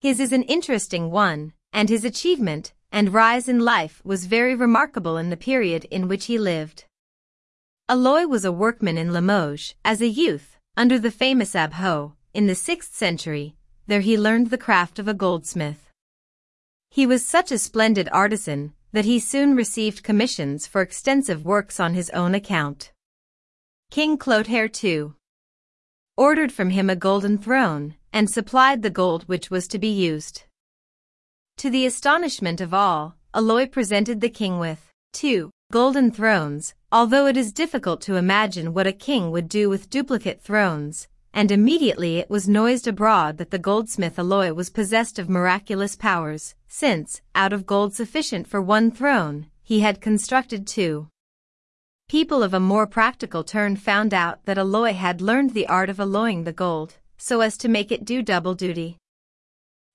His is an interesting one, and his achievement and rise in life was very remarkable in the period in which he lived. Aloy was a workman in Limoges as a youth, under the famous Abbo, in the 6th century, there he learned the craft of a goldsmith. He was such a splendid artisan that he soon received commissions for extensive works on his own account. King Clotaire II ordered from him a golden throne, and supplied the gold which was to be used. To the astonishment of all, Aloy presented the king with two golden thrones, although it is difficult to imagine what a king would do with duplicate thrones, and immediately it was noised abroad that the goldsmith Aloy was possessed of miraculous powers, since, out of gold sufficient for one throne, he had constructed two. People of a more practical turn found out that Aloy had learned the art of alloying the gold, so as to make it do double duty.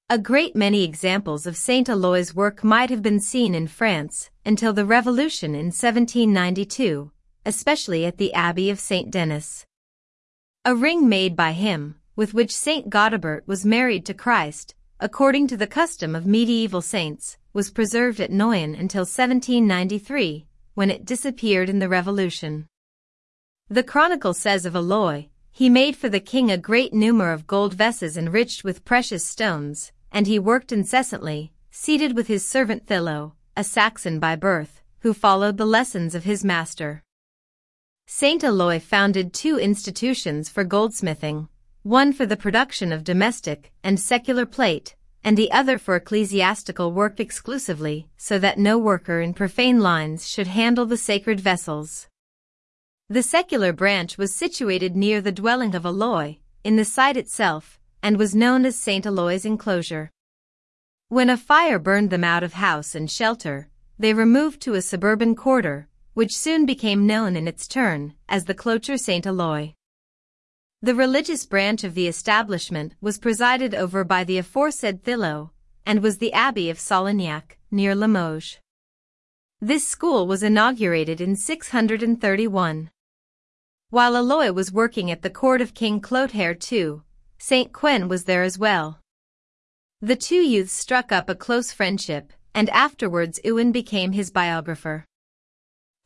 A great many examples of Saint Aloy's work might have been seen in France until the Revolution in 1792, especially at the Abbey of Saint Denis. A ring made by him, with which Saint Godebert was married to Christ, according to the custom of medieval saints, was preserved at Noyon until 1793, when it disappeared in the Revolution. The Chronicle says of Aloy, he made for the king a great number of gold vessels enriched with precious stones, and he worked incessantly, seated with his servant Thilo, a Saxon by birth, who followed the lessons of his master. Saint Aloy founded two institutions for goldsmithing, one for the production of domestic and secular plate, and the other for ecclesiastical work exclusively, so that no worker in profane lines should handle the sacred vessels. The secular branch was situated near the dwelling of Aloy, in the site itself, and was known as St. Aloy's enclosure. When a fire burned them out of house and shelter, they removed to a suburban quarter, which soon became known in its turn as the Clocher St. Aloy. The religious branch of the establishment was presided over by the aforesaid Thilo, and was the Abbey of Solignac, near Limoges. This school was inaugurated in 631. While Aloy was working at the court of King Clotaire II, Saint Ouen was there as well. The two youths struck up a close friendship, and afterwards Ouen became his biographer.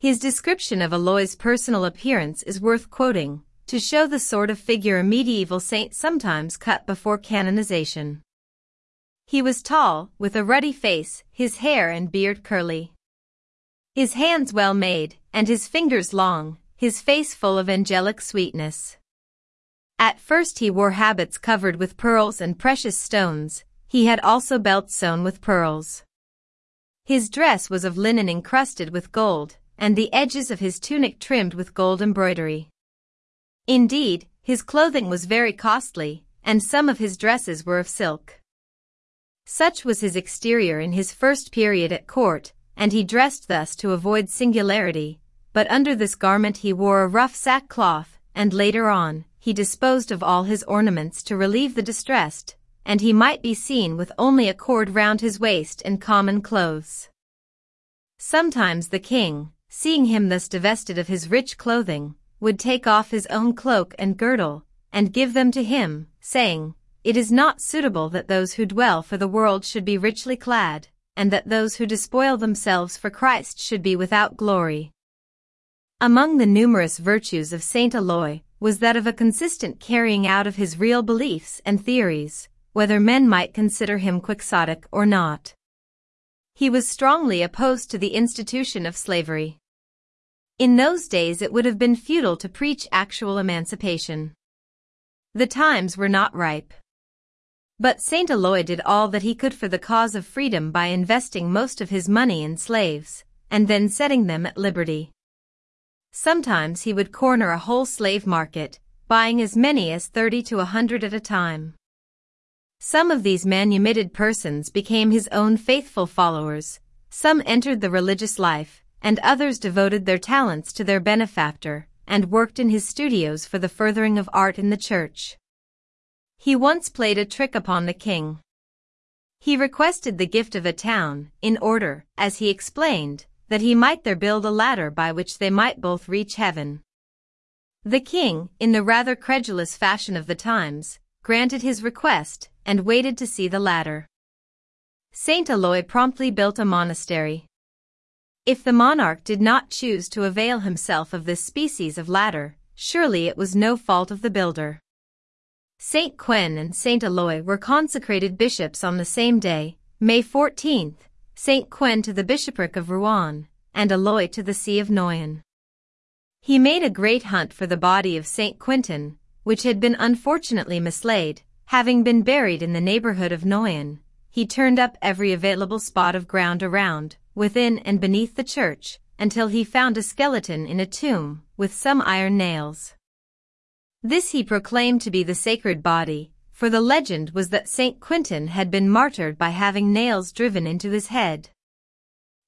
His description of Aloy's personal appearance is worth quoting, to show the sort of figure a medieval saint sometimes cut before canonization. He was tall, with a ruddy face, his hair and beard curly. His hands well made, and his fingers long, his face full of angelic sweetness. At first he wore habits covered with pearls and precious stones, he had also belts sewn with pearls. His dress was of linen encrusted with gold, and the edges of his tunic trimmed with gold embroidery. Indeed, his clothing was very costly, and some of his dresses were of silk. Such was his exterior in his first period at court, and he dressed thus to avoid singularity, but under this garment he wore a rough sackcloth, and later on, he disposed of all his ornaments to relieve the distressed, and he might be seen with only a cord round his waist and common clothes. Sometimes the king, seeing him thus divested of his rich clothing, would take off his own cloak and girdle, and give them to him, saying, It is not suitable that those who dwell for the world should be richly clad, and that those who despoil themselves for Christ should be without glory. Among the numerous virtues of Saint Aloy was that of a consistent carrying out of his real beliefs and theories, whether men might consider him quixotic or not. He was strongly opposed to the institution of slavery. In those days it would have been futile to preach actual emancipation. The times were not ripe. But Saint Aloy did all that he could for the cause of freedom by investing most of his money in slaves, and then setting them at liberty. Sometimes he would corner a whole slave market, buying as many as 30 to a 100 at a time. Some of these manumitted persons became his own faithful followers, some entered the religious life, and others devoted their talents to their benefactor, and worked in his studios for the furthering of art in the church. He once played a trick upon the king. He requested the gift of a town, in order, as he explained, that he might there build a ladder by which they might both reach heaven. The king, in the rather credulous fashion of the times, granted his request, and waited to see the ladder. Saint Eloi promptly built a monastery. If the monarch did not choose to avail himself of this species of ladder, surely it was no fault of the builder. Saint Ouen and Saint Eloi were consecrated bishops on the same day, May 14th, Saint Ouen to the bishopric of Rouen, and Eloi to the see of Noyon. He made a great hunt for the body of Saint Quentin, which had been unfortunately mislaid, having been buried in the neighborhood of Noyon. He turned up every available spot of ground around, within and beneath the church, until he found a skeleton in a tomb, with some iron nails. This he proclaimed to be the sacred body, for the legend was that St. Quentin had been martyred by having nails driven into his head.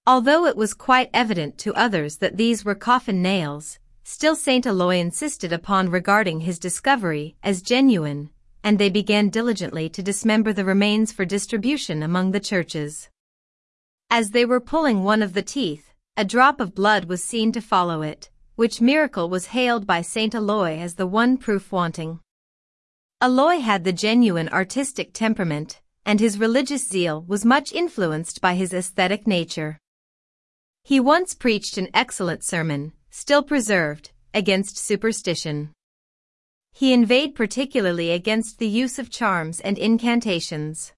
Although it was quite evident to others that these were coffin nails, still St. Eloi insisted upon regarding his discovery as genuine, and they began diligently to dismember the remains for distribution among the churches. As they were pulling one of the teeth, a drop of blood was seen to follow it, which miracle was hailed by Saint Eloi as the one proof wanting. Eloi had the genuine artistic temperament, and his religious zeal was much influenced by his aesthetic nature. He once preached an excellent sermon, still preserved, against superstition. He inveighed particularly against the use of charms and incantations.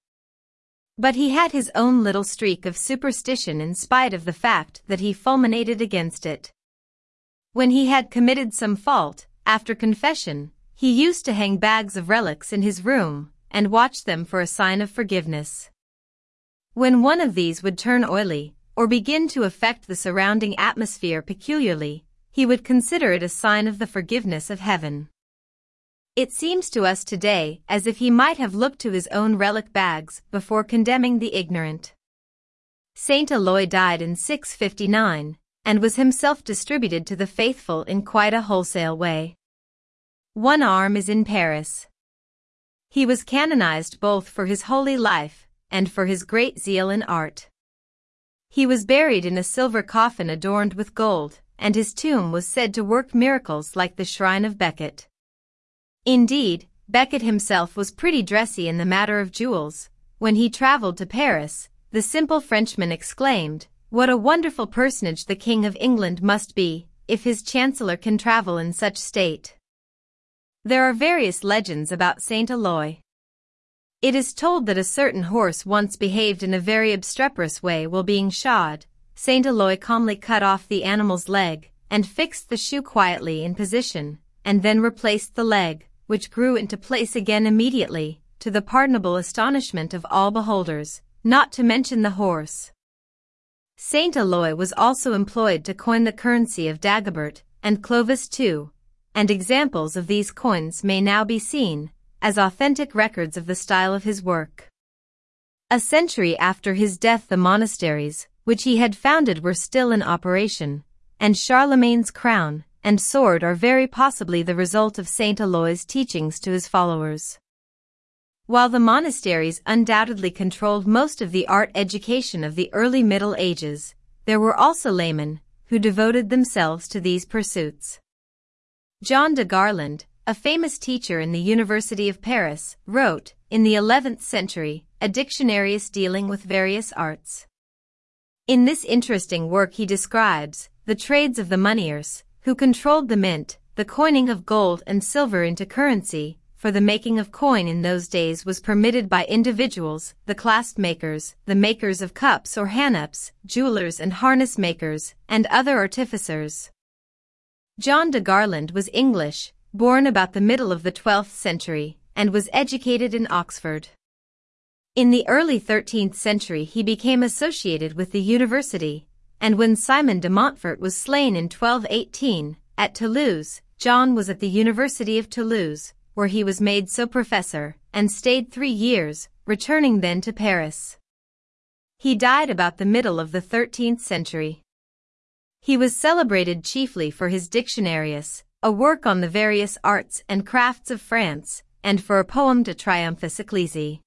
But he had his own little streak of superstition in spite of the fact that he fulminated against it. When he had committed some fault, after confession, he used to hang bags of relics in his room and watch them for a sign of forgiveness. When one of these would turn oily or begin to affect the surrounding atmosphere peculiarly, he would consider it a sign of the forgiveness of heaven. It seems to us today as if he might have looked to his own relic bags before condemning the ignorant. Saint Eloi died in 659 and was himself distributed to the faithful in quite a wholesale way. One arm is in Paris. He was canonized both for his holy life and for his great zeal in art. He was buried in a silver coffin adorned with gold, and his tomb was said to work miracles like the shrine of Becket. Indeed, Becket himself was pretty dressy in the matter of jewels. When he traveled to Paris, the simple Frenchman exclaimed, What a wonderful personage the King of England must be, if his chancellor can travel in such state. There are various legends about Saint Eloi. It is told that a certain horse once behaved in a very obstreperous way while being shod. Saint Eloi calmly cut off the animal's leg and fixed the shoe quietly in position, and then replaced the leg, which grew into place again immediately, to the pardonable astonishment of all beholders, not to mention the horse. Saint Eloi was also employed to coin the currency of Dagobert and Clovis too, and examples of these coins may now be seen, as authentic records of the style of his work. A century after his death the monasteries, which he had founded were still in operation, and Charlemagne's crown, and sword are very possibly the result of Saint Eloi's teachings to his followers. While the monasteries undoubtedly controlled most of the art education of the early Middle Ages, there were also laymen who devoted themselves to these pursuits. John de Garland, a famous teacher in the University of Paris, wrote, in the 11th century, a dictionarius dealing with various arts. In this interesting work he describes the trades of the moneyers, who controlled the mint, the coining of gold and silver into currency, for the making of coin in those days was permitted by individuals, the clasp makers, the makers of cups or hanaps, jewelers and harness makers, and other artificers. John de Garland was English, born about the middle of the 12th century, and was educated in Oxford. In the early 13th century he became associated with the university, and when Simon de Montfort was slain in 1218, at Toulouse, John was at the University of Toulouse, where he was made so professor, and stayed three years, returning then to Paris. He died about the middle of the 13th century. He was celebrated chiefly for his Dictionarius, a work on the various arts and crafts of France, and for a poem de Triumphis Ecclesiae.